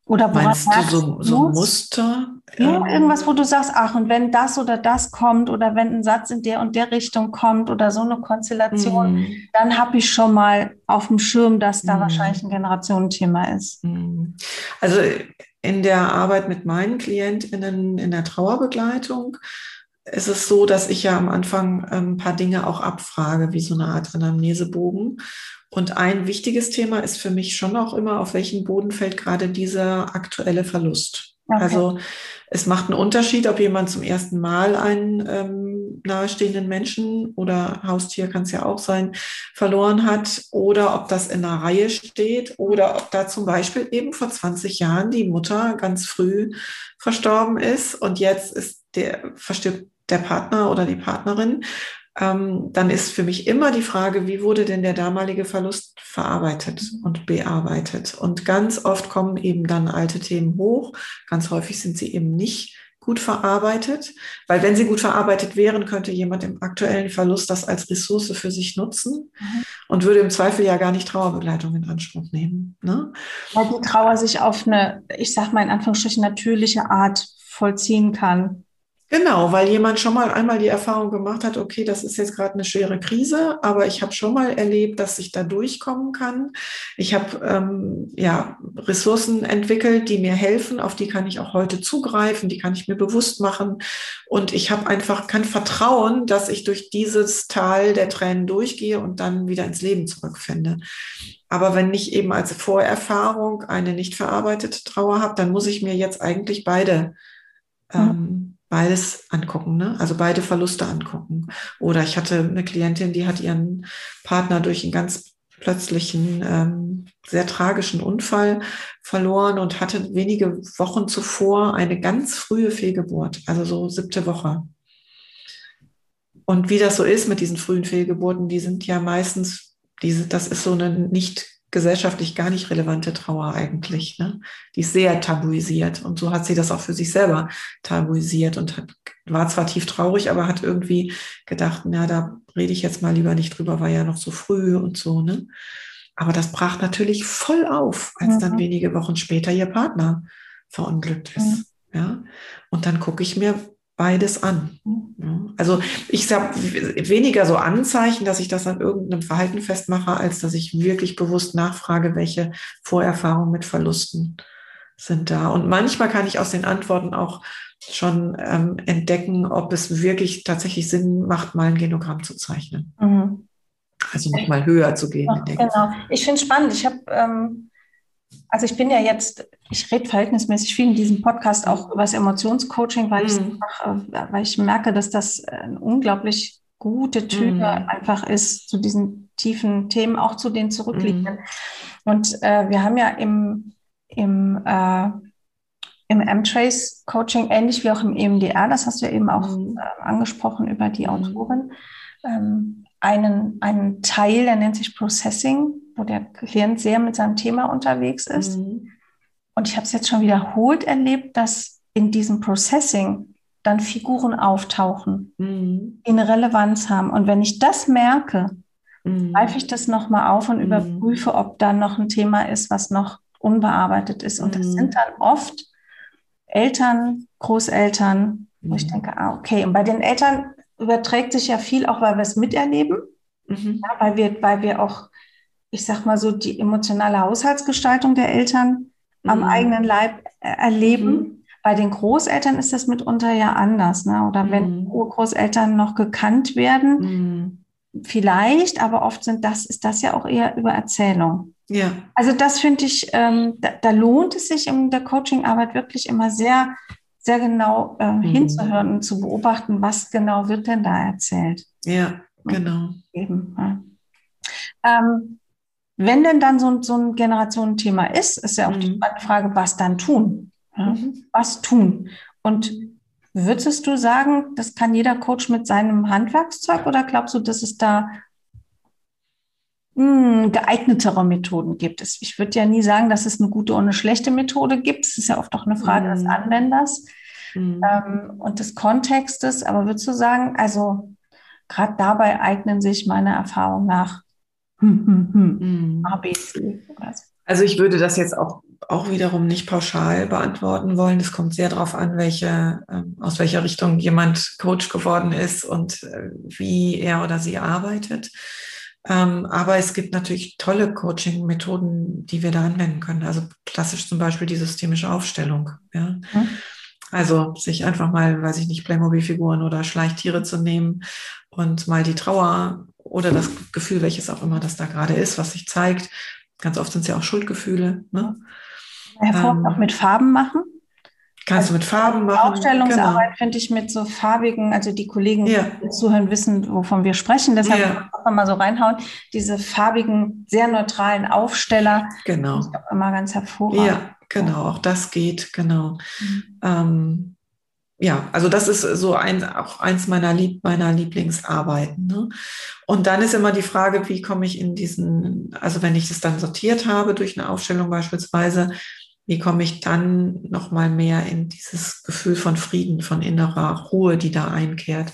Oder Meinst du so, so Muster? Ja, ähm, irgendwas, wo du sagst, ach, und wenn das oder das kommt oder wenn ein Satz in der und der Richtung kommt oder so eine Konstellation, mm. dann habe ich schon mal auf dem Schirm, dass da mm. wahrscheinlich ein Generationenthema ist. Mm. Also in der Arbeit mit meinen KlientInnen in der Trauerbegleitung ist es so, dass ich ja am Anfang ähm, ein paar Dinge auch abfrage, wie so eine Art Anamnesebogen. Und ein wichtiges Thema ist für mich schon auch immer, auf welchen Boden fällt gerade dieser aktuelle Verlust. Okay. Also es macht einen Unterschied, ob jemand zum ersten Mal einen ähm, nahestehenden Menschen oder Haustier kann es ja auch sein, verloren hat oder ob das in einer Reihe steht oder ob da zum Beispiel eben vor 20 Jahren die Mutter ganz früh verstorben ist und jetzt ist der, verstirbt der Partner oder die Partnerin ähm, dann ist für mich immer die Frage, wie wurde denn der damalige Verlust verarbeitet und bearbeitet? Und ganz oft kommen eben dann alte Themen hoch. Ganz häufig sind sie eben nicht gut verarbeitet, weil wenn sie gut verarbeitet wären, könnte jemand im aktuellen Verlust das als Ressource für sich nutzen mhm. und würde im Zweifel ja gar nicht Trauerbegleitung in Anspruch nehmen. Ne? Weil die Trauer sich auf eine, ich sag mal in Anführungsstrichen, natürliche Art vollziehen kann. Genau, weil jemand schon mal einmal die Erfahrung gemacht hat, okay, das ist jetzt gerade eine schwere Krise, aber ich habe schon mal erlebt, dass ich da durchkommen kann. Ich habe ähm, ja Ressourcen entwickelt, die mir helfen, auf die kann ich auch heute zugreifen, die kann ich mir bewusst machen. Und ich habe einfach kann vertrauen, dass ich durch dieses Tal der Tränen durchgehe und dann wieder ins Leben zurückfinde. Aber wenn ich eben als Vorerfahrung eine nicht verarbeitete Trauer habe, dann muss ich mir jetzt eigentlich beide ähm, beides angucken, ne? also beide Verluste angucken. Oder ich hatte eine Klientin, die hat ihren Partner durch einen ganz plötzlichen, ähm, sehr tragischen Unfall verloren und hatte wenige Wochen zuvor eine ganz frühe Fehlgeburt, also so siebte Woche. Und wie das so ist mit diesen frühen Fehlgeburten, die sind ja meistens, diese, das ist so eine nicht gesellschaftlich gar nicht relevante Trauer eigentlich. Ne? Die ist sehr tabuisiert und so hat sie das auch für sich selber tabuisiert und hat, war zwar tief traurig, aber hat irgendwie gedacht, na, da rede ich jetzt mal lieber nicht drüber, war ja noch so früh und so. Ne? Aber das brach natürlich voll auf, als mhm. dann wenige Wochen später ihr Partner verunglückt ist. Mhm. Ja? Und dann gucke ich mir beides an. Also ich habe weniger so Anzeichen, dass ich das an irgendeinem Verhalten festmache, als dass ich wirklich bewusst nachfrage, welche Vorerfahrungen mit Verlusten sind da. Und manchmal kann ich aus den Antworten auch schon ähm, entdecken, ob es wirklich tatsächlich Sinn macht, mal ein Genogramm zu zeichnen. Mhm. Also nochmal höher zu gehen. Ja, genau. Ich finde es spannend. Ich habe ähm also ich bin ja jetzt, ich rede verhältnismäßig viel in diesem Podcast auch über das Emotionscoaching, weil, mhm. ich, äh, weil ich merke, dass das eine unglaublich gute Tür mhm. einfach ist zu diesen tiefen Themen, auch zu den zurückliegenden. Mhm. Und äh, wir haben ja im, im, äh, im M-Trace-Coaching, ähnlich wie auch im EMDR, das hast du ja eben auch mhm. äh, angesprochen über die mhm. Autorin, ähm, einen, einen Teil, der nennt sich Processing, wo der Klient sehr mit seinem Thema unterwegs ist. Mhm. Und ich habe es jetzt schon wiederholt erlebt, dass in diesem Processing dann Figuren auftauchen, mhm. die eine Relevanz haben. Und wenn ich das merke, mhm. greife ich das nochmal auf und mhm. überprüfe, ob da noch ein Thema ist, was noch unbearbeitet ist. Und das mhm. sind dann oft Eltern, Großeltern, wo ich mhm. denke, ah, okay. Und bei den Eltern überträgt sich ja viel auch, weil wir es miterleben, mhm. ja, weil, wir, weil wir auch, ich sag mal so, die emotionale Haushaltsgestaltung der Eltern mhm. am eigenen Leib erleben. Mhm. Bei den Großeltern ist das mitunter ja anders. Ne? Oder wenn mhm. Urgroßeltern noch gekannt werden, mhm. vielleicht, aber oft sind das, ist das ja auch eher über Erzählung. Ja. Also das finde ich, ähm, da, da, lohnt es sich in der Coachingarbeit wirklich immer sehr sehr genau äh, hinzuhören und zu beobachten, was genau wird denn da erzählt. Ja, genau. Eben, ja. Ähm, wenn denn dann so, so ein Generationenthema ist, ist ja auch mhm. die Frage, was dann tun? Ja? Mhm. Was tun? Und würdest du sagen, das kann jeder Coach mit seinem Handwerkszeug oder glaubst du, dass es da mh, hm, geeignetere Methoden gibt. Ich würde ja nie sagen, dass es eine gute und eine schlechte Methode gibt. Es ist ja oft auch eine Frage mhm. des Anwenders mhm. ähm, und des Kontextes. Aber würdest du sagen, also gerade dabei eignen sich meiner Erfahrung nach hm, hm, hm, mhm. ABC? Also ich würde das jetzt auch auch wiederum nicht pauschal beantworten wollen. Es kommt sehr darauf an, welche, äh, aus welcher Richtung jemand Coach geworden ist und äh, wie er oder sie arbeitet. Ähm, aber es gibt natürlich tolle Coaching-Methoden, die wir da anwenden können. Also klassisch zum Beispiel die systemische Aufstellung. Ja? Mhm. Also sich einfach mal, weiß ich nicht, Playmobil-Figuren oder Schleichtiere zu nehmen und mal die Trauer oder das Gefühl, welches auch immer das da gerade ist, was sich zeigt. Ganz oft sind es ja auch Schuldgefühle. Ne? Hervorragend ähm, auch mit Farben machen. Kannst also du mit Farben machen. Aufstellungsarbeit genau. finde ich mit so farbigen, also die Kollegen, ja. die zuhören, wissen, wovon wir sprechen. Deshalb ja. auch mal so reinhauen. Diese farbigen, sehr neutralen Aufsteller. Genau. Ich auch immer ganz hervorragend. Ja, genau. Auch das geht, genau. Mhm. Ähm, ja, also das ist so ein, auch eins meiner, Lieb, meiner Lieblingsarbeiten. Ne? Und dann ist immer die Frage, wie komme ich in diesen, also wenn ich es dann sortiert habe durch eine Aufstellung beispielsweise, wie komme ich dann noch mal mehr in dieses Gefühl von Frieden, von innerer Ruhe, die da einkehrt.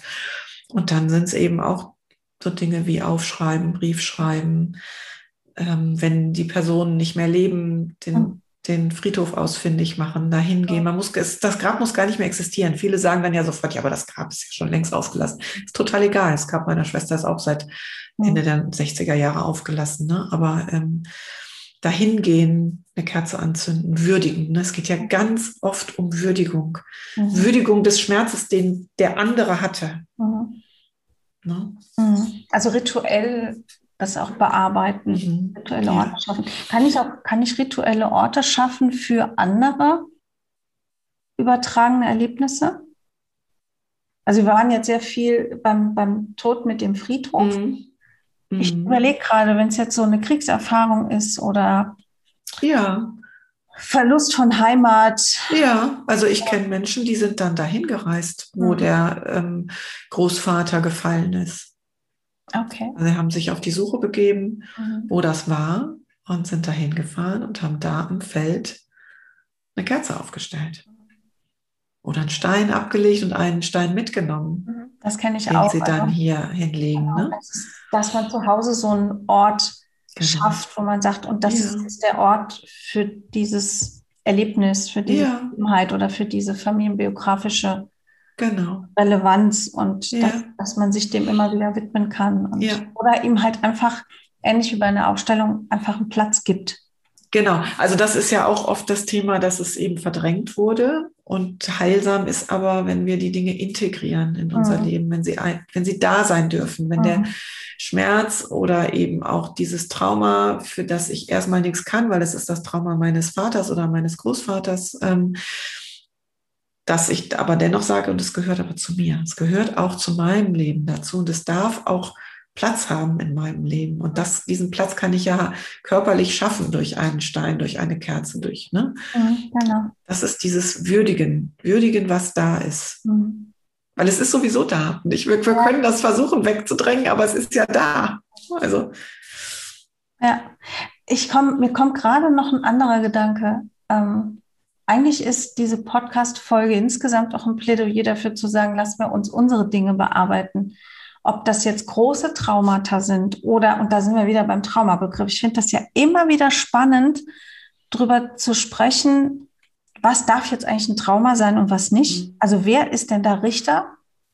Und dann sind es eben auch so Dinge wie Aufschreiben, Brief schreiben, ähm, wenn die Personen nicht mehr leben, den, den Friedhof ausfindig machen, da hingehen. Man muss, das Grab muss gar nicht mehr existieren. Viele sagen dann ja sofort, ja, aber das Grab ist ja schon längst ausgelassen. Ist total egal. Das Grab meiner Schwester ist auch seit Ende der 60er Jahre aufgelassen. Ne? Aber ähm, dahin gehen, eine Kerze anzünden, würdigen. Ne? Es geht ja ganz oft um Würdigung. Mhm. Würdigung des Schmerzes, den der andere hatte. Mhm. Ne? Mhm. Also rituell das auch bearbeiten, mhm. rituelle Orte ja. schaffen. Kann ich auch, kann ich rituelle Orte schaffen für andere übertragene Erlebnisse? Also wir waren jetzt sehr viel beim, beim Tod mit dem Friedhof. Mhm. Ich mhm. überlege gerade, wenn es jetzt so eine Kriegserfahrung ist oder ja. Verlust von Heimat. Ja, also ich kenne Menschen, die sind dann dahin gereist, wo mhm. der ähm, Großvater gefallen ist. Okay. Also sie haben sich auf die Suche begeben, mhm. wo das war und sind dahin gefahren und haben da im Feld eine Kerze aufgestellt. Oder einen Stein abgelegt und einen Stein mitgenommen. Mhm. Das kenne ich den auch. sie dann also, hier hinlegen. Genau, ne? dass man zu Hause so einen Ort genau. schafft, wo man sagt, und das ja. ist der Ort für dieses Erlebnis, für diese ja. oder für diese familienbiografische genau. Relevanz und ja. dass, dass, man sich dem immer wieder widmen kann. Und, ja. Oder ihm halt einfach, ähnlich wie bei einer Ausstellung, einfach einen Platz gibt. Genau, also das ist ja auch oft das Thema, dass es eben verdrängt wurde. Und heilsam ist aber, wenn wir die Dinge integrieren in unser mhm. Leben, wenn sie, ein, wenn sie da sein dürfen, wenn mhm. der Schmerz oder eben auch dieses Trauma, für das ich erstmal nichts kann, weil es ist das Trauma meines Vaters oder meines Großvaters, ähm, dass ich aber dennoch sage, und es gehört aber zu mir, es gehört auch zu meinem Leben dazu und es darf auch Platz haben in meinem Leben. Und das, diesen Platz kann ich ja körperlich schaffen durch einen Stein, durch eine Kerze, durch. Ne? Mhm, genau. Das ist dieses Würdigen, Würdigen, was da ist. Mhm. Weil es ist sowieso da. Ich, wir, wir können das versuchen wegzudrängen, aber es ist ja da. Also. Ja, ich komm, mir kommt gerade noch ein anderer Gedanke. Ähm, eigentlich ist diese Podcast-Folge insgesamt auch ein Plädoyer dafür zu sagen, lassen wir uns unsere Dinge bearbeiten. Ob das jetzt große Traumata sind oder, und da sind wir wieder beim Traumabegriff. Ich finde das ja immer wieder spannend, darüber zu sprechen, was darf jetzt eigentlich ein Trauma sein und was nicht. Mhm. Also wer ist denn da Richter?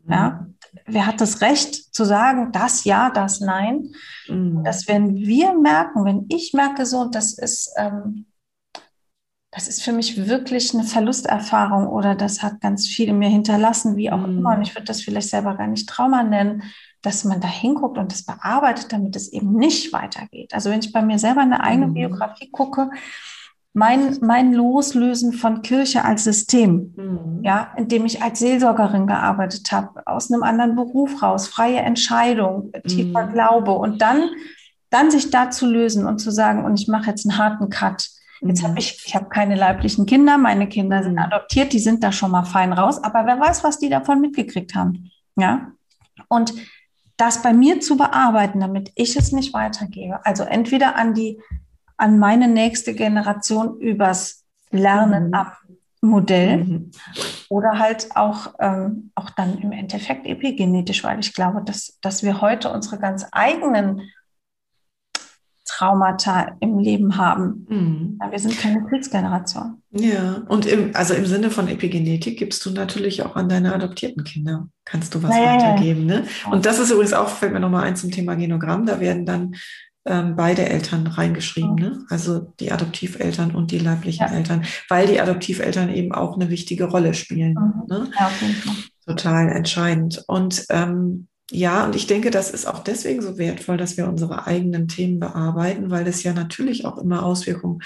Ja, mhm. wer hat das Recht zu sagen, das ja, das nein? Mhm. Dass wenn wir merken, wenn ich merke so, das ist ähm, das ist für mich wirklich eine Verlusterfahrung oder das hat ganz viel in mir hinterlassen, wie auch mhm. immer. Und ich würde das vielleicht selber gar nicht Trauma nennen, dass man da hinguckt und das bearbeitet, damit es eben nicht weitergeht. Also wenn ich bei mir selber eine eigene mhm. Biografie gucke, mein, mein Loslösen von Kirche als System, mhm. ja, indem ich als Seelsorgerin gearbeitet habe, aus einem anderen Beruf raus, freie Entscheidung, tiefer mhm. Glaube und dann, dann sich da zu lösen und zu sagen, und ich mache jetzt einen harten Cut Jetzt habe mhm. ich, ich habe keine leiblichen Kinder, meine Kinder sind mhm. adoptiert, die sind da schon mal fein raus, aber wer weiß, was die davon mitgekriegt haben. Ja. Und das bei mir zu bearbeiten, damit ich es nicht weitergebe. Also entweder an die, an meine nächste Generation übers Lernen mhm. ab Modell mhm. oder halt auch, ähm, auch dann im Endeffekt epigenetisch, weil ich glaube, dass, dass wir heute unsere ganz eigenen Traumata im Leben haben. Mhm. Ja, wir sind keine Kriegsgeneration. Ja, und im, also im Sinne von Epigenetik gibst du natürlich auch an deine adoptierten Kinder, kannst du was naja, weitergeben. Ne? Und das ist übrigens auch, fällt mir nochmal ein zum Thema Genogramm, da werden dann ähm, beide Eltern reingeschrieben, ne? also die Adoptiveltern und die leiblichen ja. Eltern, weil die Adoptiveltern eben auch eine wichtige Rolle spielen. Mhm. Ne? Ja, Total entscheidend. Und ähm, ja, und ich denke, das ist auch deswegen so wertvoll, dass wir unsere eigenen Themen bearbeiten, weil das ja natürlich auch immer Auswirkungen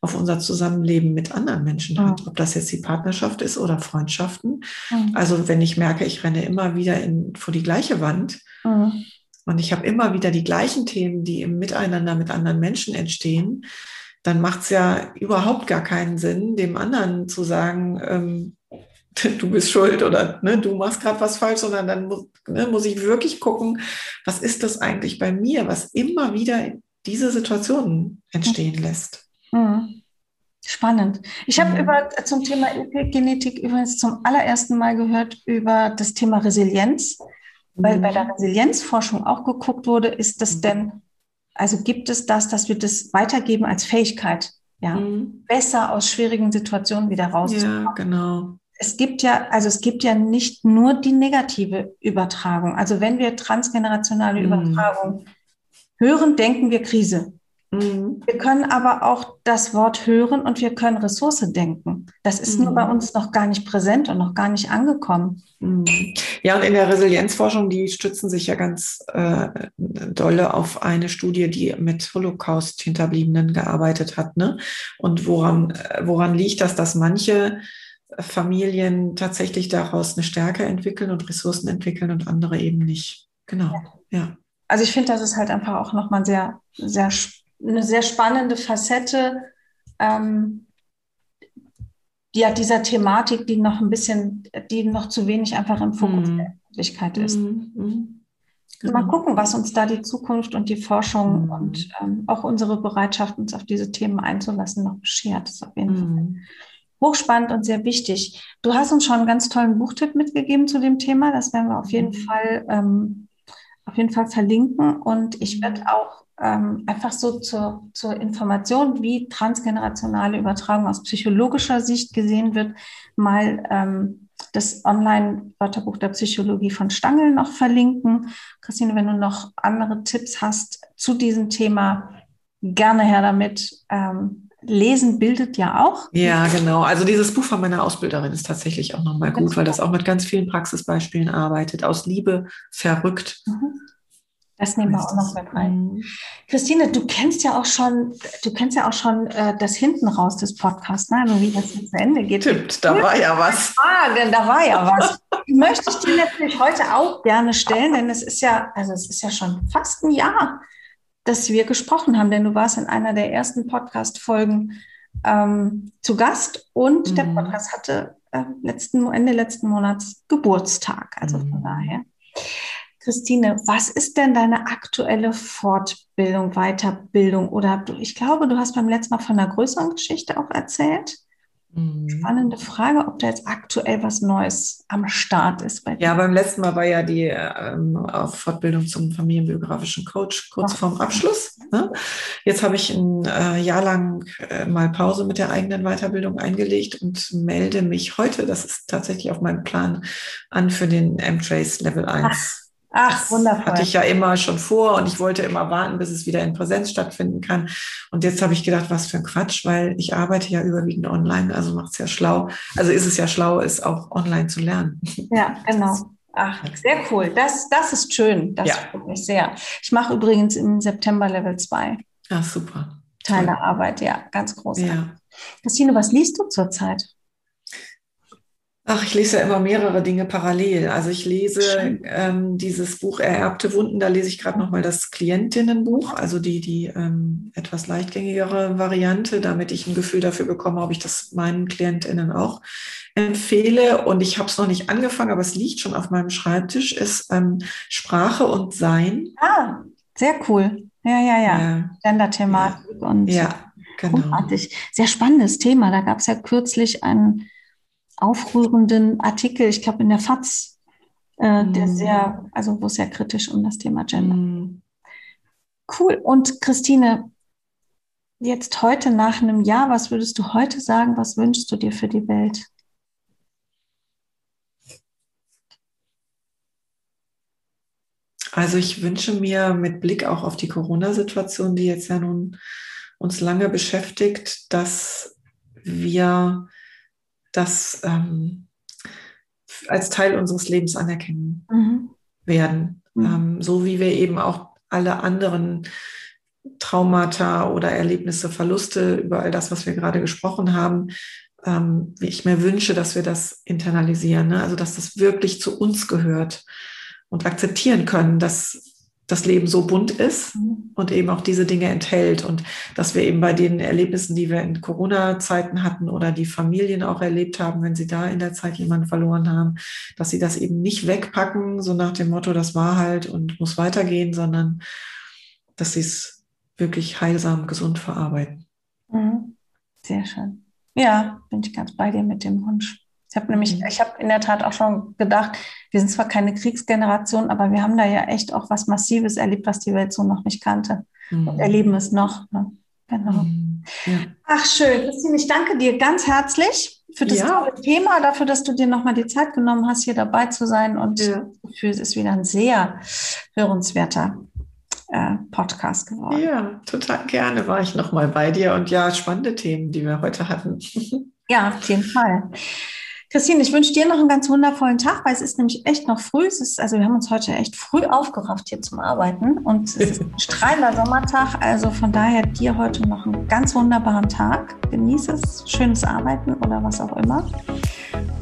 auf unser Zusammenleben mit anderen Menschen hat. Mhm. Ob das jetzt die Partnerschaft ist oder Freundschaften. Mhm. Also wenn ich merke, ich renne immer wieder in, vor die gleiche Wand mhm. und ich habe immer wieder die gleichen Themen, die im Miteinander mit anderen Menschen entstehen, dann macht es ja überhaupt gar keinen Sinn, dem anderen zu sagen, ähm, du bist schuld oder ne, du machst gerade was falsch, sondern dann muss, ne, muss ich wirklich gucken, was ist das eigentlich bei mir, was immer wieder diese Situationen entstehen lässt. Mhm. Spannend. Ich habe mhm. über zum Thema Epigenetik übrigens zum allerersten Mal gehört über das Thema Resilienz, weil mhm. bei der Resilienzforschung auch geguckt wurde, ist das mhm. denn, also gibt es das, dass wir das weitergeben als Fähigkeit? ja, mhm. besser aus schwierigen Situationen wieder rauszukommen. Ja, genau. Es gibt ja, also es gibt ja nicht nur die negative Übertragung. Also wenn wir transgenerationale mhm. Übertragung hören, denken wir Krise. Mhm. Wir können aber auch das Wort hören und wir können Ressource denken. Das ist mhm. nur bei mhm. uns noch gar nicht präsent und noch gar nicht angekommen. Mhm. Ja, und in der Resilienzforschung, die stützen sich ja ganz äh, dolle auf eine Studie, die mit Holocaust-Hinterbliebenen gearbeitet hat. Ne? Und woran, äh, woran liegt das, dass manche Familien tatsächlich daraus eine Stärke entwickeln und Ressourcen entwickeln und andere eben nicht? Genau, ja. ja. Also ich finde, das ist halt einfach auch nochmal sehr, sehr eine sehr spannende Facette ähm, ja, dieser Thematik, die noch ein bisschen, die noch zu wenig einfach im Fokus mm. der Öffentlichkeit ist. Mm. Genau. Mal gucken, was uns da die Zukunft und die Forschung mm. und ähm, auch unsere Bereitschaft, uns auf diese Themen einzulassen, noch beschert. Das ist auf jeden Fall mhm. Hochspannend und sehr wichtig. Du hast uns schon einen ganz tollen Buchtipp mitgegeben zu dem Thema. Das werden wir auf jeden mhm. Fall ähm, auf jeden Fall verlinken. Und ich werde mhm. auch ähm, einfach so zur, zur Information, wie transgenerationale Übertragung aus psychologischer Sicht gesehen wird, mal ähm, das Online-Wörterbuch der Psychologie von Stangl noch verlinken. Christine, wenn du noch andere Tipps hast zu diesem Thema, gerne her damit. Ähm, Lesen bildet ja auch. Ja, genau. Also dieses Buch von meiner Ausbilderin ist tatsächlich auch nochmal gut, weil das auch mit ganz vielen Praxisbeispielen arbeitet. Aus Liebe verrückt. Mhm. Das nehmen wir auch noch mit rein. Christine, du kennst ja auch schon, du kennst ja auch schon äh, das hinten raus des Podcasts, ne? also wie das jetzt zu Ende geht. Stimmt, da war ja was. Ah, denn da war ja was. Möchte ich dir natürlich heute auch gerne stellen, denn es ist ja, also es ist ja schon fast ein Jahr, dass wir gesprochen haben, denn du warst in einer der ersten Podcast-Folgen ähm, zu Gast und mhm. der Podcast hatte äh, letzten, Ende letzten Monats Geburtstag. Also von mhm. daher. Christine, was ist denn deine aktuelle Fortbildung, Weiterbildung? Oder ich glaube, du hast beim letzten Mal von einer größeren Geschichte auch erzählt. Mhm. Spannende Frage, ob da jetzt aktuell was Neues am Start ist bei. Ja, beim letzten Mal war ja die ähm, Fortbildung zum familienbiografischen Coach kurz vorm Abschluss. Ne? Jetzt habe ich ein äh, Jahr lang äh, mal Pause mit der eigenen Weiterbildung eingelegt und melde mich heute, das ist tatsächlich auf meinem Plan, an für den M-Trace Level 1. Ach. Ach, wundervoll. Hatte ich ja immer schon vor und ich wollte immer warten, bis es wieder in Präsenz stattfinden kann. Und jetzt habe ich gedacht, was für ein Quatsch, weil ich arbeite ja überwiegend online, also macht es ja schlau. Also ist es ja schlau, es auch online zu lernen. Ja, genau. Ach, sehr cool. Das, das ist schön. Das ja. freut mich sehr. Ich mache übrigens im September Level 2. Ach, super. Teil der Arbeit, ja, ganz großartig. Ja. Christine, was liest du zurzeit? Ach, ich lese ja immer mehrere Dinge parallel. Also ich lese ähm, dieses Buch Ererbte Wunden, da lese ich gerade nochmal das Klientinnenbuch, also die, die ähm, etwas leichtgängigere Variante, damit ich ein Gefühl dafür bekomme, ob ich das meinen Klientinnen auch empfehle. Und ich habe es noch nicht angefangen, aber es liegt schon auf meinem Schreibtisch, ist ähm, Sprache und Sein. Ah, sehr cool. Ja, ja, ja. ja. Gender-Thematik ja. und ja, genau. großartig. Sehr spannendes Thema. Da gab es ja kürzlich einen aufrührenden Artikel, ich glaube in der FAZ, äh, mm. der mhm. sehr, also wo es sehr kritisch um das Thema Gender. Mm. Cool. Und Christine, jetzt heute nach einem Jahr, was würdest du heute sagen? Was wünschst du dir für die Welt? Also ich wünsche mir mit Blick auch auf die Corona-Situation, die jetzt ja nun uns lange beschäftigt, dass wir das ähm, als Teil unseres Lebens anerkennen mhm. werden. Mhm. Ähm, so wie wir eben auch alle anderen Traumata oder Erlebnisse, Verluste, über all das, was wir gerade gesprochen haben, ähm, wie ich mir wünsche, dass wir das internalisieren, ne? also dass das wirklich zu uns gehört und akzeptieren können, dass das Leben so bunt ist mhm. und eben auch diese Dinge enthält und dass wir eben bei den Erlebnissen, die wir in Corona-Zeiten hatten oder die Familien auch erlebt haben, wenn sie da in der Zeit jemanden verloren haben, dass sie das eben nicht wegpacken, so nach dem Motto, das war halt und muss weitergehen, sondern dass sie es wirklich heilsam, gesund verarbeiten. Mhm. Sehr schön. Ja, bin ich ganz bei dir mit dem Wunsch. Ich habe nämlich, mhm. ich habe in der Tat auch schon gedacht, wir sind zwar keine Kriegsgeneration, aber wir haben da ja echt auch was Massives erlebt, was die Welt so noch nicht kannte. Mhm. Und erleben es noch. Ne? Genau. Mhm. Ja. Ach schön, Christine, ich danke dir ganz herzlich für das ja. tolle Thema, dafür, dass du dir nochmal die Zeit genommen hast, hier dabei zu sein. Und ja. für es ist wieder ein sehr hörenswerter äh, Podcast geworden. Ja, total gerne war ich nochmal bei dir. Und ja, spannende Themen, die wir heute hatten. ja, auf jeden Fall. Christine, ich wünsche dir noch einen ganz wundervollen Tag, weil es ist nämlich echt noch früh. Es ist, also wir haben uns heute echt früh aufgerafft hier zum Arbeiten und es ist ein strahlender Sommertag. Also von daher dir heute noch einen ganz wunderbaren Tag. Genieße es, schönes Arbeiten oder was auch immer.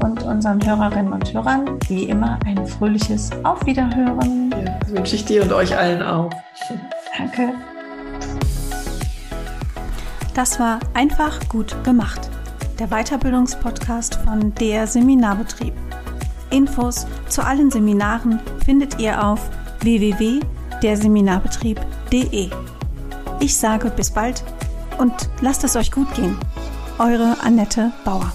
Und unseren Hörerinnen und Hörern, wie immer, ein fröhliches Auf Wiederhören. Ja, das wünsche ich dir und euch allen auch. Danke. Das war einfach gut gemacht der Weiterbildungspodcast von der Seminarbetrieb. Infos zu allen Seminaren findet ihr auf www.derseminarbetrieb.de. Ich sage bis bald und lasst es euch gut gehen. Eure Annette Bauer.